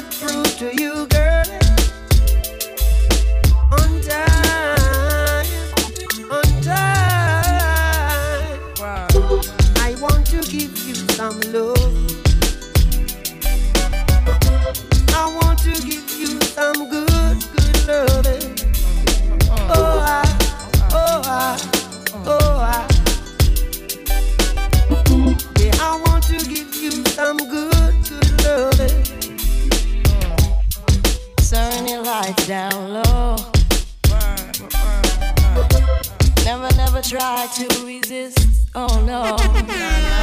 get through to you guys. to resist. Oh no.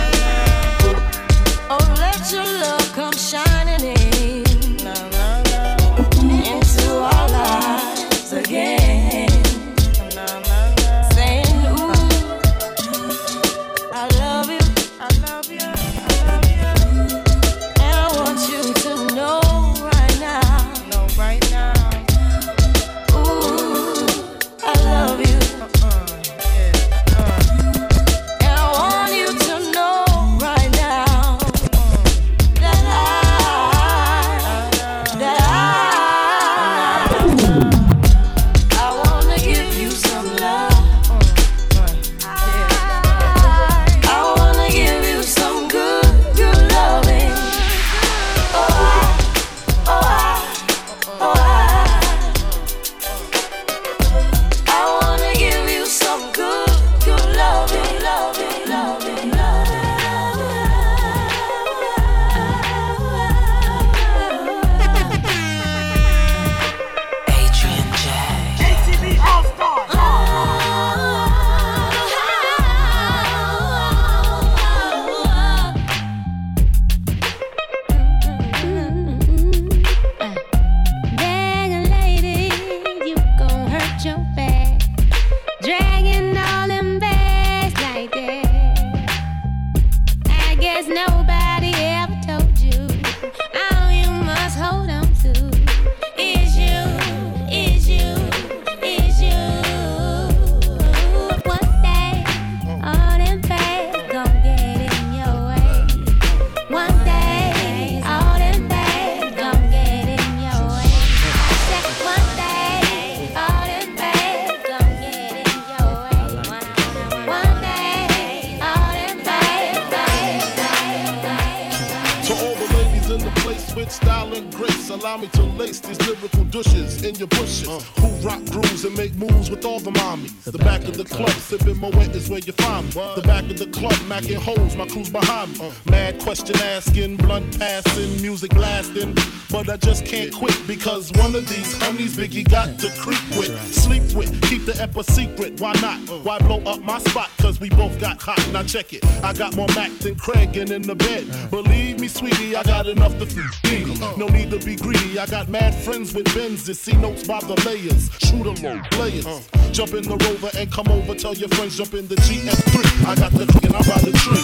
Check it. I got more Mac than Craig and in the bed. Believe me, sweetie, I got enough to feed. No need to be greedy. I got mad friends with Benz that see notes by the layers. Shoot low players. Jump in the rover and come over. Tell your friends jump in the GS3. I got the and I ride the tree.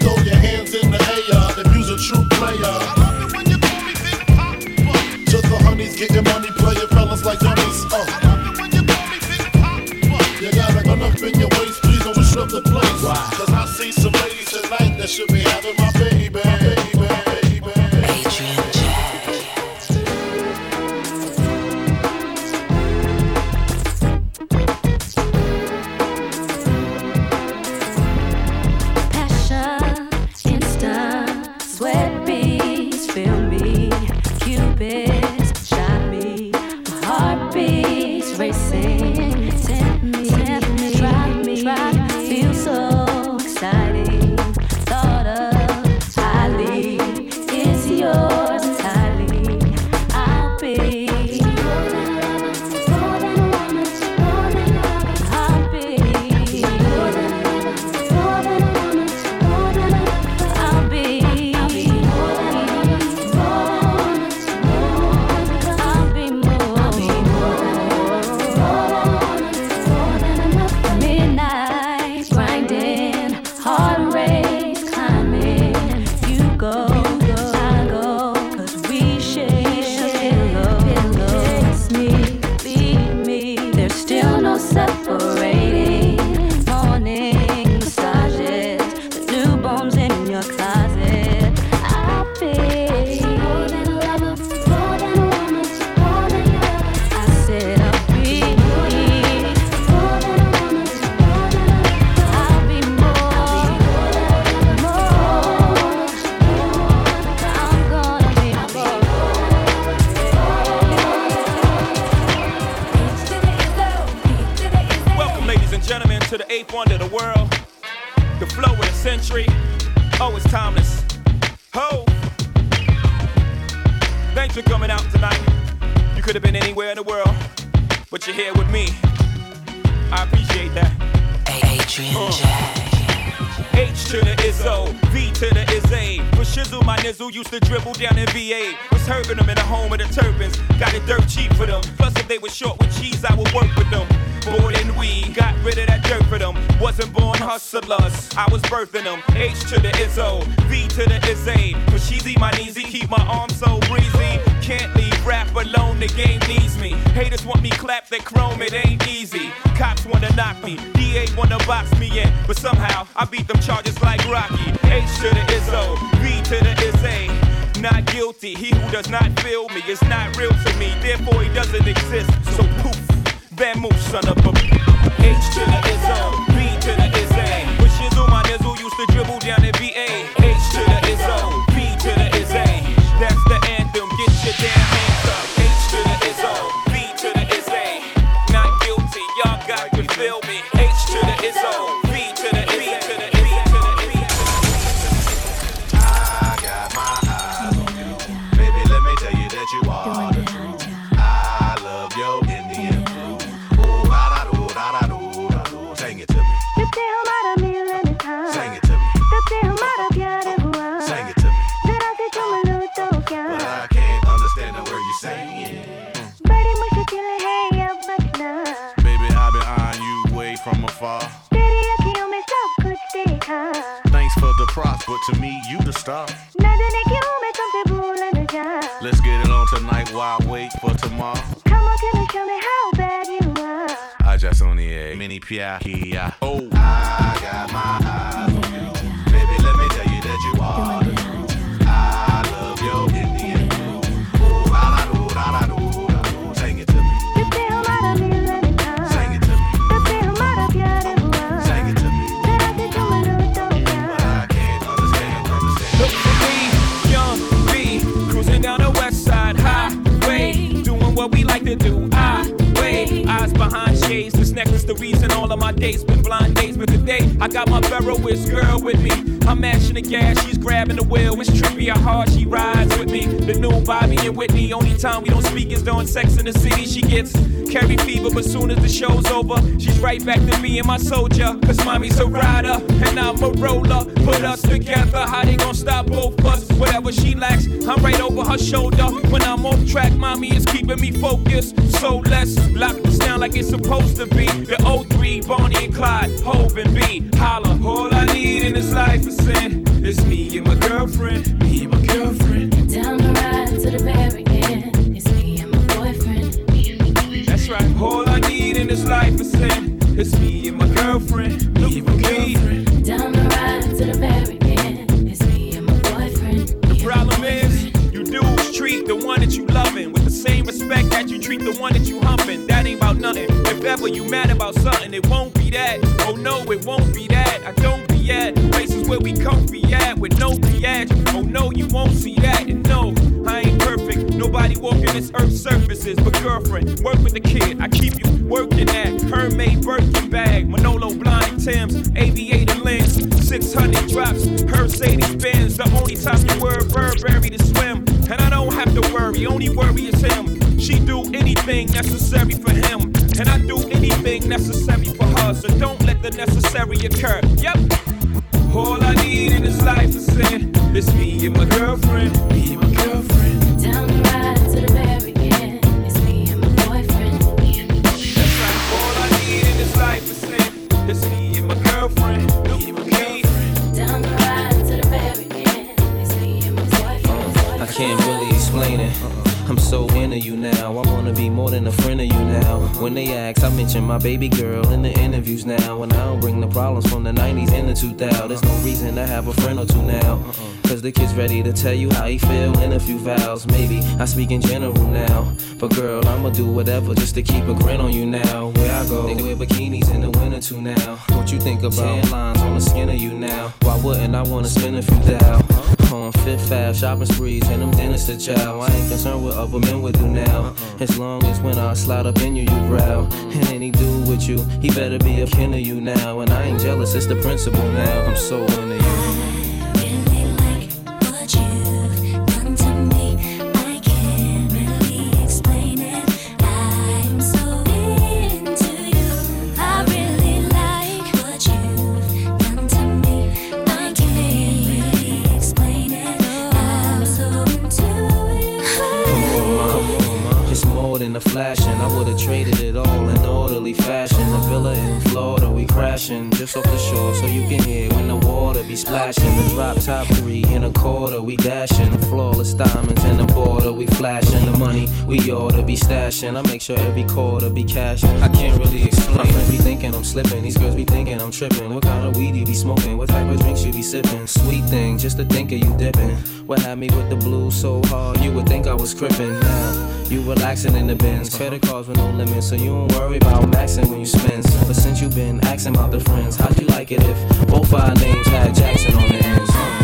Throw your hands in the air if you's a true player. To the honeys getting money, playing fellas like dummies. Uh. Please the place. Cause I see some ladies tonight that should be having my doesn't exist. So poof, move, son of a. H to the Izzo, mini days. But today, I got my Ferroist girl with me. I'm mashing the gas, she's grabbing the wheel. It's trippy how hard she rides with me. The new Bobby and Whitney. Only time we don't speak is during sex in the city. She gets Carrie fever, but soon as the show's over, she's right back to me and my soldier. Cause mommy's a rider and I'm a roller. Put us together, how they gonna stop both us? Whatever she lacks, I'm right over her shoulder. When I'm off track, mommy is keeping me focused. So let's lock this down like it's supposed to be. The 03, Bonnie and Clyde, And B. Holla, all I need in this life is sin. It's me and my girlfriend, me and my girlfriend. Down the ride to the end. It's me and my boyfriend. That's right, all I need in this life is sin. It's me and my girlfriend, me and my girlfriend. Down the ride to the very end. It's me and my boyfriend. The problem is, you dudes treat the one that you loving with the same respect that you treat the one that you humping. That ain't about nothing. If ever you mad about something, it won't be that. Oh no, it won't be that. I don't be at places where we comfy at with no biatch. Oh no, you won't see that. And no, I ain't perfect. Nobody walking this earth's surfaces. But girlfriend, work with the kid. I keep you working at Hermès Birkin bag, Manolo Blahnik Tim's, aviator lens, 600 drops, Mercedes Benz. The only time you wear Burberry to swim. And I don't have to worry, only worry is him. She do anything necessary for him, and I do anything necessary for her. So don't let the necessary occur. Yep. All I need in this life is sin. It's me and my girlfriend. Me and my girlfriend. When they ask, I mention my baby girl in the interviews now. And I don't bring the problems from the 90s and the 2000s. There's no reason to have a friend or two now. Cause the kid's ready to tell you how he feel in a few vows. Maybe I speak in general now. But girl, I'ma do whatever just to keep a grin on you now. Where I go, they wear bikinis in the winter too now. What you think about tan lines on the skin of you now? Why wouldn't I wanna spend a few thou? On Fifth Ave, shopping sprees, and them dinners to chow. I ain't concerned with other men with you now. Uh-uh. As long as when I slide up in you, you growl. And any dude with you, he better be a kin of you now. And I ain't jealous, it's the principle now. I'm so into you. Fashion. The villa in Florida, we crashing just off the shore so you can hear when the water be splashing. The drop top three in a quarter, we dashing. The flawless diamonds in the border, we flashing. The money we ought to be stashing. I make sure every quarter be cashing. I can't really explain. My friends be thinking I'm slipping. These girls be thinking I'm tripping. What kind of weed you be smoking? What type of drinks you be sipping? Sweet thing, just to think of you dipping. What had me with the blues so hard, you would think I was crippin'. Now, you relaxing in the bins. Credit cards with no limits, so you don't worry about maxing when you spend. But since you been asking about the friends, how'd you like it if both our names had Jackson on the ends?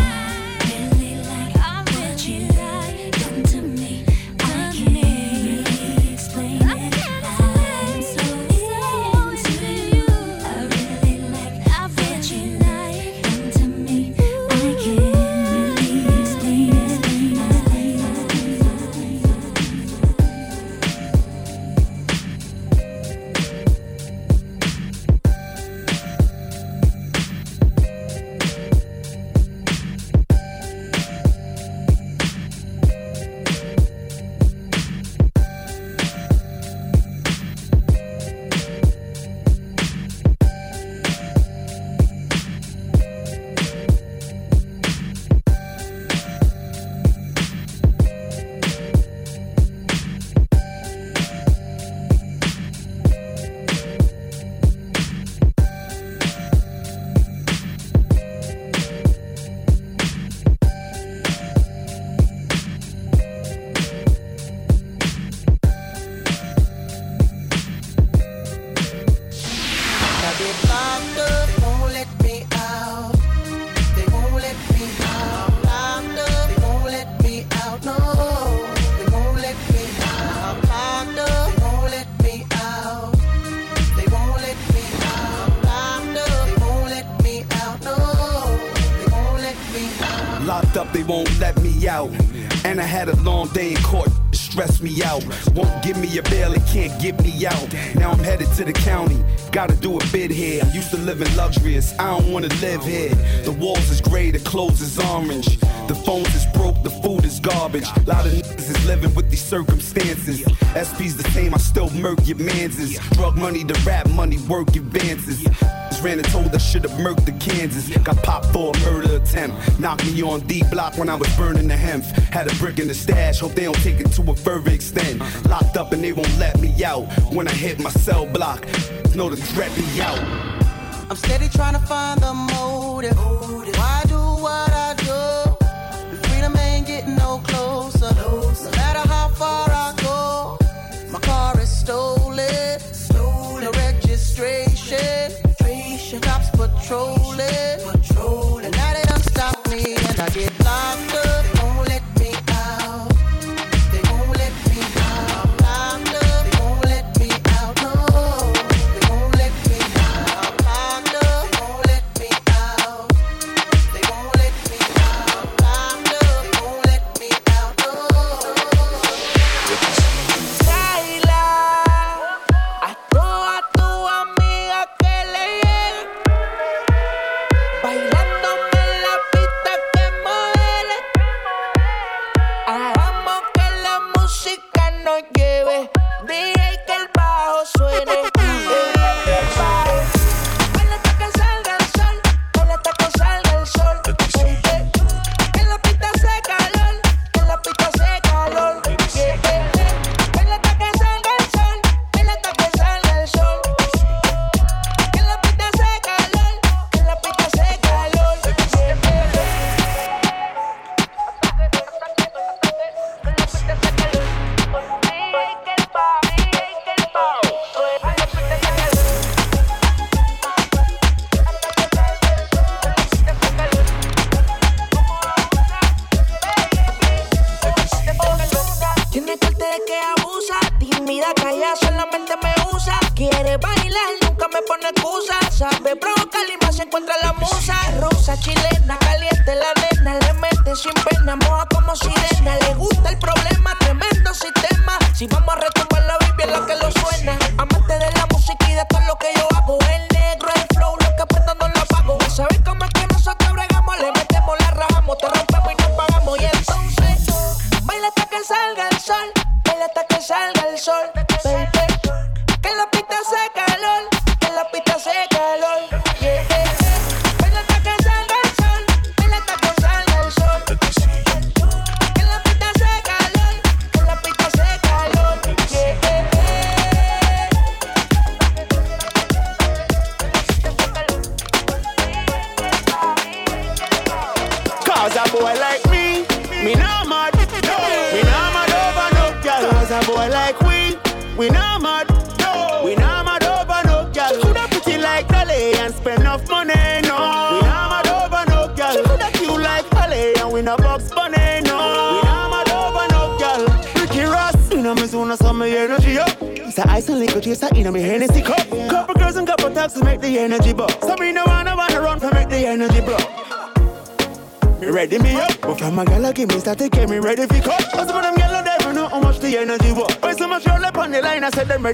Living luxurious. I don't wanna live here. The walls is gray, the clothes is orange. The phones is broke, the food is garbage. A lot of niggas is living with these circumstances. SP's the same, I still murk your manses. Drug money, the rap money, work advances. Ran and told I should've murked the Kansas. Got popped for a murder attempt. Knocked me on D block when I was burning the hemp. Had a brick in the stash, hope they don't take it to a further extent. Locked up and they won't let me out. When I hit my cell block, know the threat be out. I'm steady trying to find the motive. Why do what I do? The freedom ain't getting no closer. No matter how far Cops patrolling.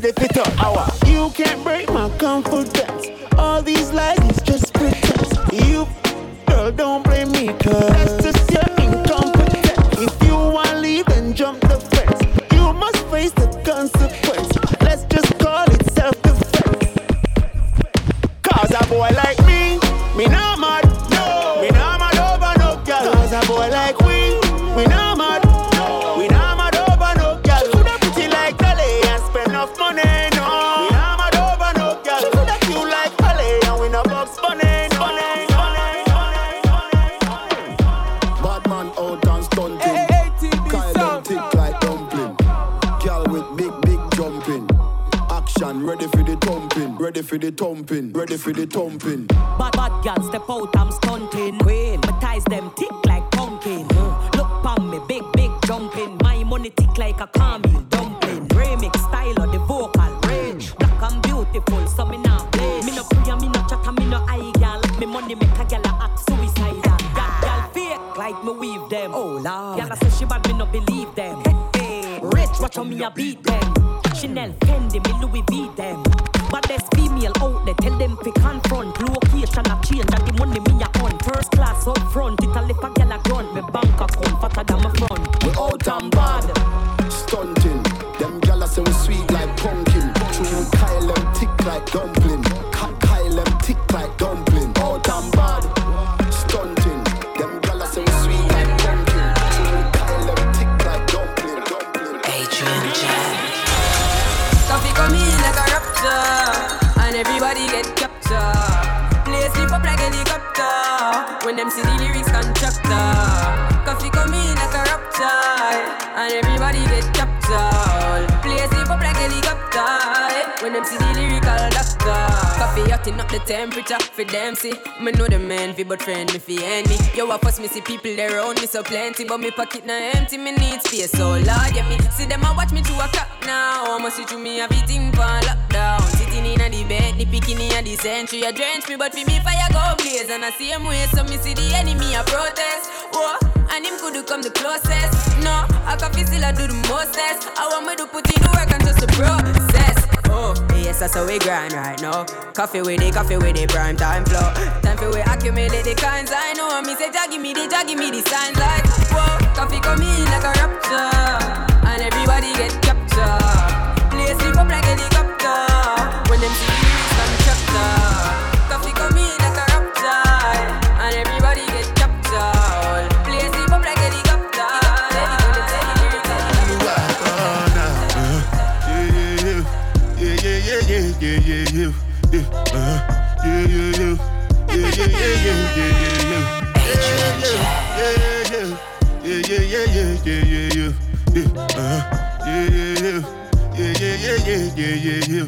me the Ready for the thumping. Ready for the thumping. Bad bad girl step out, I'm stunting. Queen, my ties them tick like pumpkin. Look pon me, big big jumping. My money tick like a caramel dumpling. Remix style of the vocal range. Black and beautiful, so me not play. Me no pray, me no chat, me no eye girl. Me money make a girl a act suicidal. Got girl fake like me weave them. Oh lord, girl say she bad, me no believe them. Hey, hey. Rich, watch how me a beat them. Chanel, Fendi, me Louis V them. But there's female out there, tell them fi confront. Location a change, and the money me a on. First class up front, it a lip Coffee hotting up the temperature for them see. Me know the man fi but friend me fi any. Yo, I first me see people there around me so plenty, but me pocket na empty. Me need space so Lord, yeah me see them a watch me to a clock now. I'ma see through me everything for lockdown. Sitting in a the bed, the bikini a the century a drench me, but for me fire go blaze and I same way. So me see the enemy a protest. Whoa, and him could come the closest. No, I can feel still I do the mostest. I want me to put in the work and just the process. Yes, that's how we grind right now. Coffee with it, coffee with it, prime time flow. Time for we accumulate the kinds I know. Me say, Jah give me the, Jah give me the signs like, whoa. Coffee come in like a rapture, and everybody get captured. Play sleep up like helicopter when them see the lyrics constructor. Yeah, yeah, yeah, yeah, yeah. Yeah, yeah.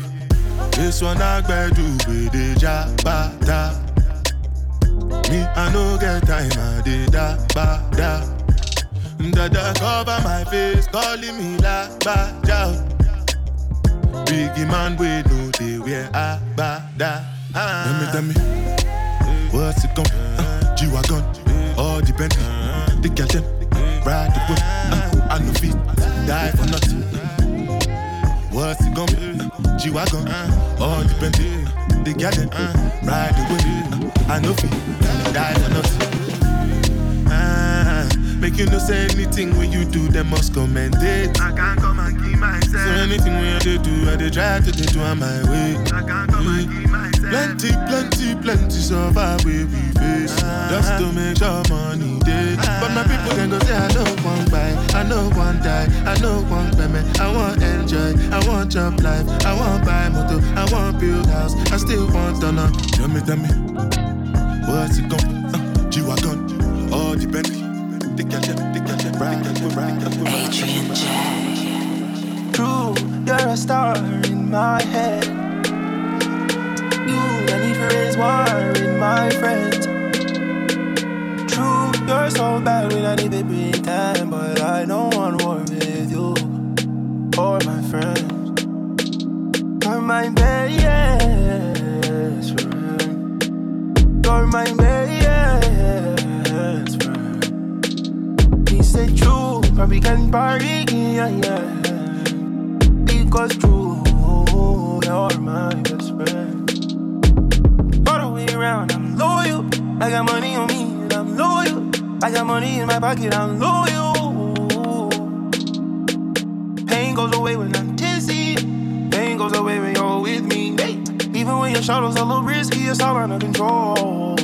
This one I do with the jabata. Me, I no get time, I did da ba da. Dada cover my face, calling me la ba ja. Biggie man, we know they wear a ba da. Tell me, tell me, what's it gon' uh, G-Wagon, all the Bentley, the girl them, ride the whip, uh, I no fit, die for nothing. What's it gon' be? Uh, G-Wagon, all the Bentley, the girl them, ride the whip, uh, I no fit, die for nothing. Ah, make you no say anything when you do, they must commend it. I can't come and keep myself. So anything when you do, I dey try to do on my way. I can't come and keep myself. Plenty, plenty, plenty survive where we face. Just to make sure money day. But my people then go say, I don't want buy, I don't want die, I don't want payment. I want enjoy, I want job life, I want buy motor, I want build house, I still want donor. Tell me, tell me, what's it going? Uh, G-Wagon, all the Bentley. Adrian J. True, you're a star in my head always worrying my friends. True, you're so bad when I need to pretend, but I don't want war with you or my friends. You're my best friend. You're my best friend. He said true, but we can party again, yeah, yeah. Because true, you're my best friend. I'm loyal. I got money on me, and I'm loyal. I got money in my pocket, I'm loyal. Pain goes away when I'm dizzy. Pain goes away when you're with me. Hey. Even when your shadows a little risky, it's all under control.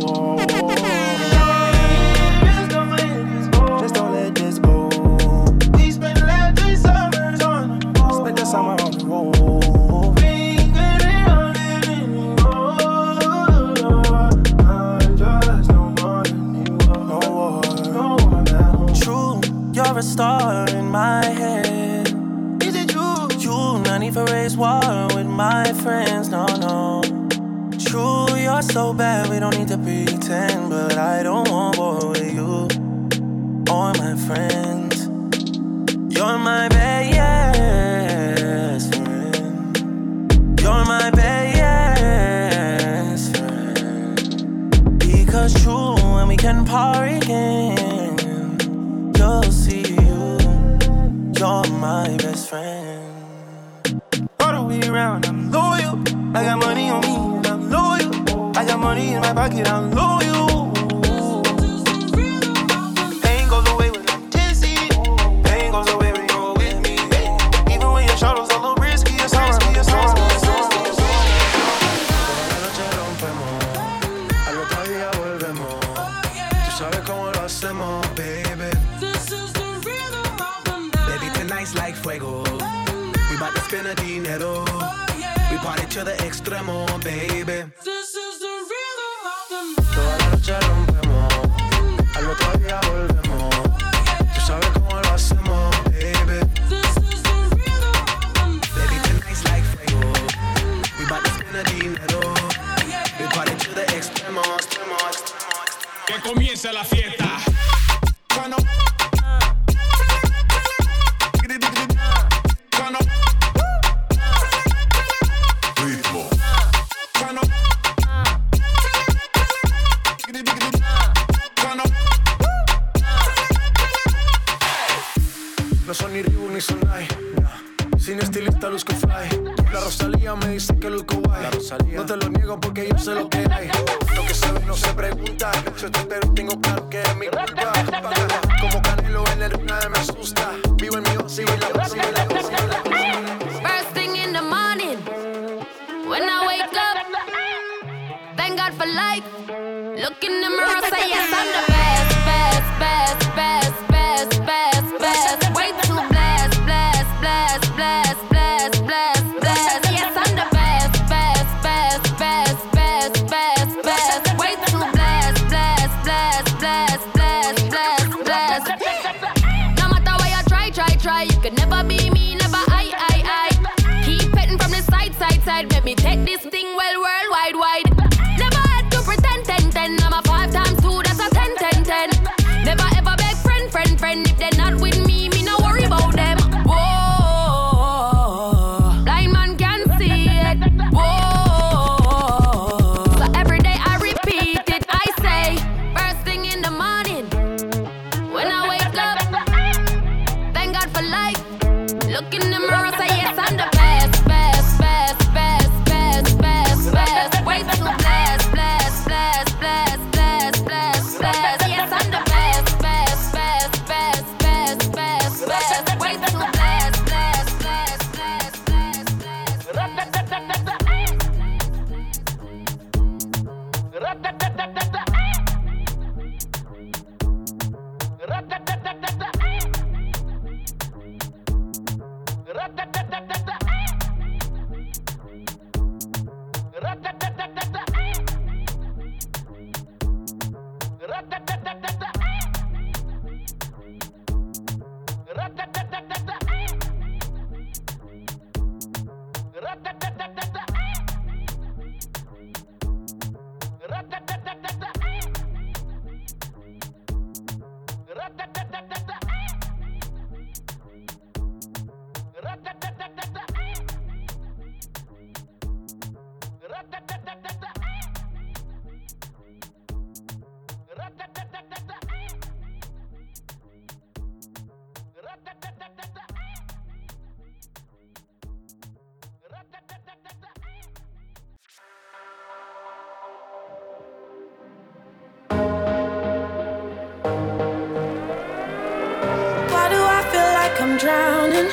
Drowning?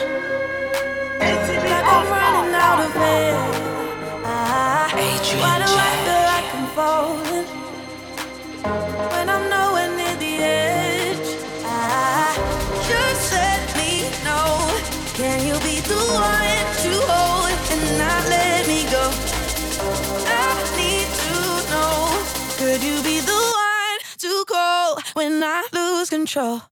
Like I'm running out of air. Why do I feel like I'm falling? When I'm nowhere near the edge. Ah, just let me know. Can you be the one to hold and not let me go? I need to know. Could you be the one to call when I lose control?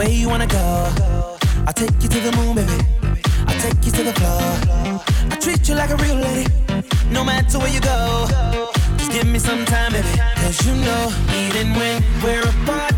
Where you wanna go? I'll take you to the moon, baby. I'll take you to the floor. I treat you like a real lady, no matter where you go. Just give me some time, baby. Cause you know, even when we're apart,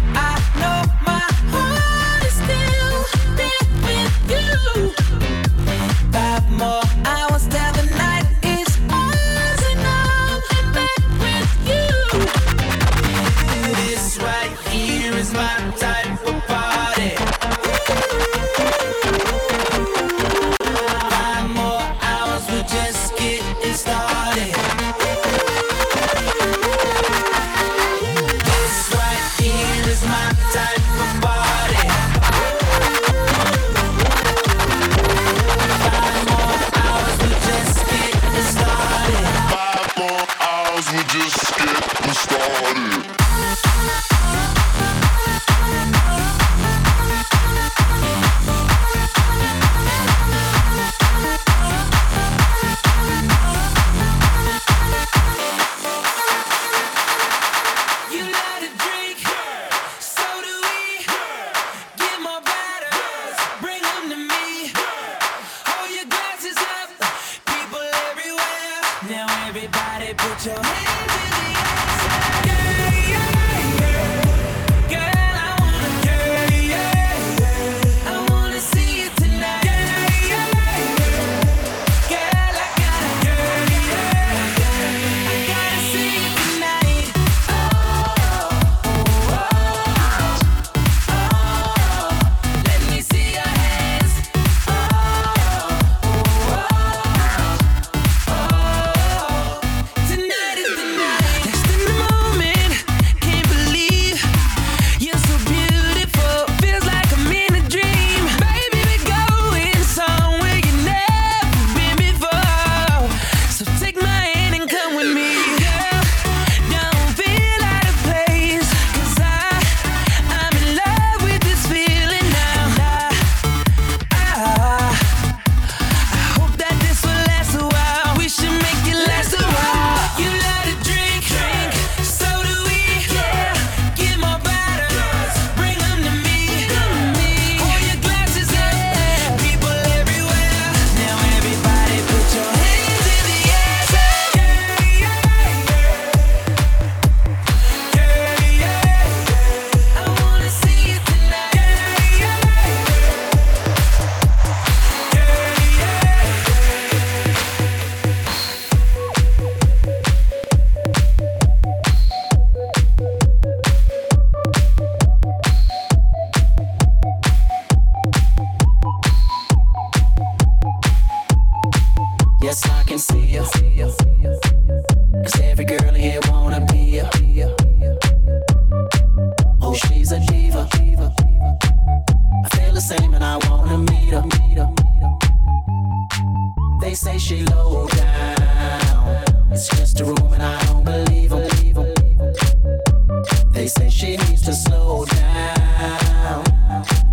to slow down.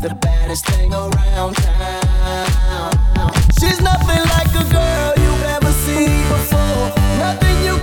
The baddest thing around town. She's nothing like a girl you've ever seen before. Nothing you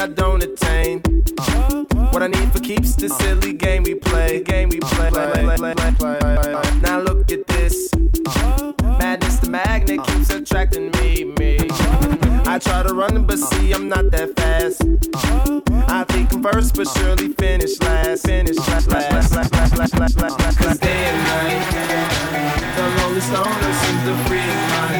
I don't attain. What I need for keeps the silly game we play. Game we play. Now look at this. Madness, the magnet keeps attracting me, me. I try to run, but see, I'm not that fast. I think I'm first, but surely finish last. Finish last, last, last, last, last, last, last. Cause day and night, the lonely stoner seems to free his mind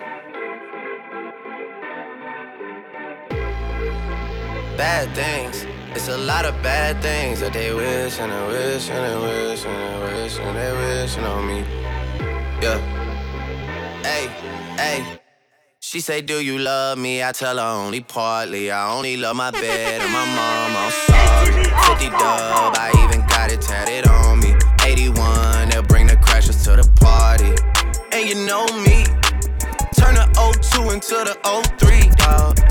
Bad things. It's a lot of bad things that they wish and they wish and they wish and they wish and they wishing on me. Yeah. Hey, hey. She say, Do you love me? I tell her only partly. I only love my bed and my mom. I'm sorry. 50 dub, I even got it tatted on me. 81, they'll bring the crashers to the party. And you know me. Turn the O2 into the O3, dawg.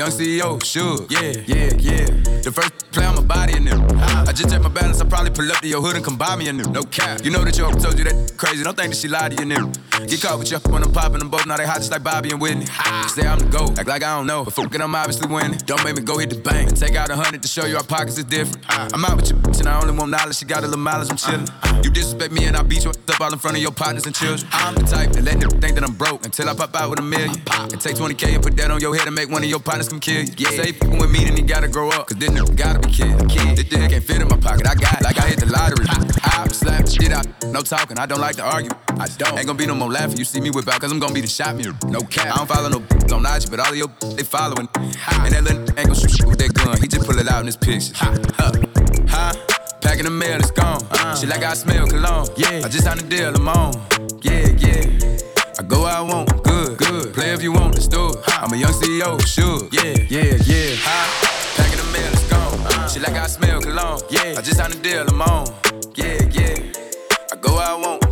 young CEO, sure. Yeah, yeah, yeah. The first play on my body in them. I just check my balance, I probably pull up to your hood and come buy me a new. No cap. You know that your told you that crazy. Don't think that she lied to you, new. Get caught with you when I'm popping them both. Now they hot just like Bobby and Whitney. Say I'm the GOAT, act like I don't know. But fuck it, I'm obviously winning. Don't make me go hit the bank and take out a hundred to show you our pockets is different. Uh, I'm out with your bitch and I only want knowledge. She got a little mileage, I'm chillin'. You disrespect me and I beat you up all in front of your partners and children. I'm the type that let them think that I'm broke until I pop out with a million. And take 20K and put that on your head and make one of your partners come kill you. Yeah. Say fucking with me, then he gotta grow up. Cause this nigga gotta be killed. This dick can't fit in my pocket. I got it like I hit the lottery. I slap the shit out. No talking. I don't like to argue. I don't. Ain't gonna be no more laughing. You see me whip out, cause I'm gonna be the shot mirror. No cap. I don't follow no b on IG, but all of your b they following. And that little ain't gon' shoot with that gun. He just pull it out in his pictures. Huh. Huh. Packing the mail, it's gone. Uh. She like I smell cologne. Yeah. I just signed a deal, I'm on. Yeah, yeah. I go where I want, good, good. Play if you want, let's do it. I'm a young CEO, sure. Yeah, yeah, yeah. Huh? Packing the mail, it's gone. Uh. She like I smell cologne. Yeah. I just signed a deal, I'm on. Yeah, yeah. I go where I want,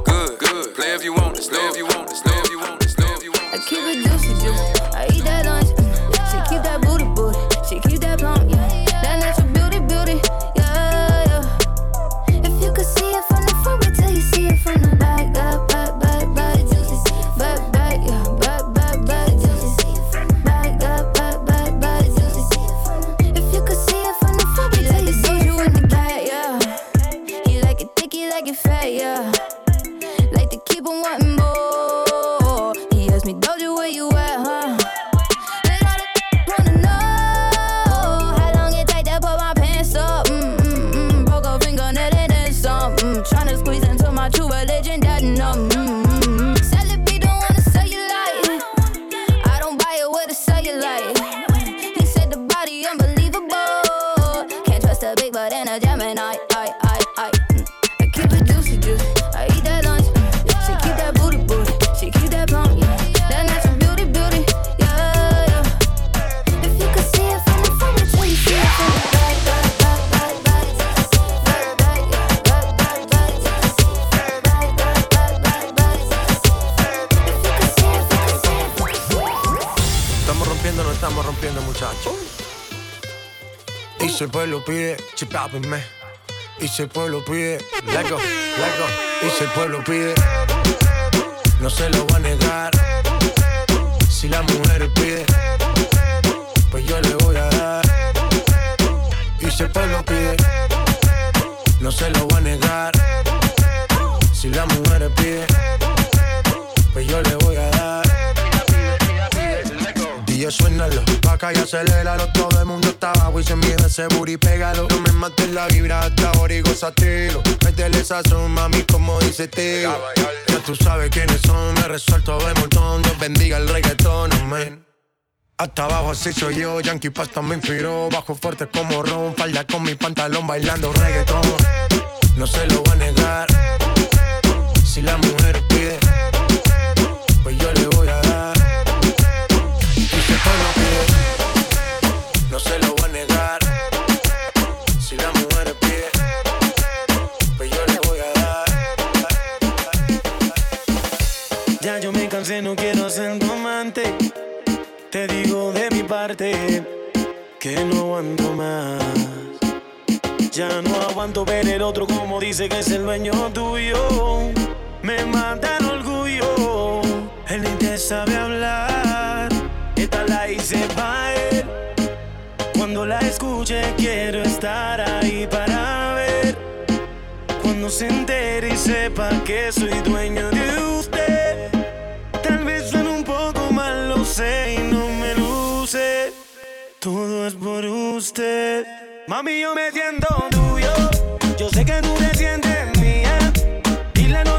pueblo pide, me. Y si el pueblo pide, let go. Y si el pueblo pide, no se lo va a negar. Si la mujer pide, pues yo le voy a dar. Y si el pueblo pide, no se lo va a negar. Si la mujer pide, pues yo le DJ suénalo, pa' y aceléralo. Todo el mundo está abajo y se mide ese booty, pégalo. No me mates la vibra hasta ahora y gozatelo. Métele esa son, mami, como dice tío. Ya tú sabes quiénes son, me resuelto de montón. Dios bendiga el reggaetón, amén. Hasta abajo así soy yo, Yankee Pasta me inspiró Bajo fuerte como Ron, falda con mi pantalón bailando reggaetón No se lo voy a negar Si la mujer pide No quiero ser amante. Te digo de mi parte que no aguanto más. Ya no aguanto ver el otro como dice que es el dueño tuyo. Me mata el orgullo. Él ni te sabe hablar. Esta la hice pa' él. Cuando la escuche quiero estar ahí para ver. Cuando se entere y sepa que soy dueño de y no me luce. Todo es por usted. Mami, yo me siento tuyo. Yo sé que tú te sientes mía. Y la novia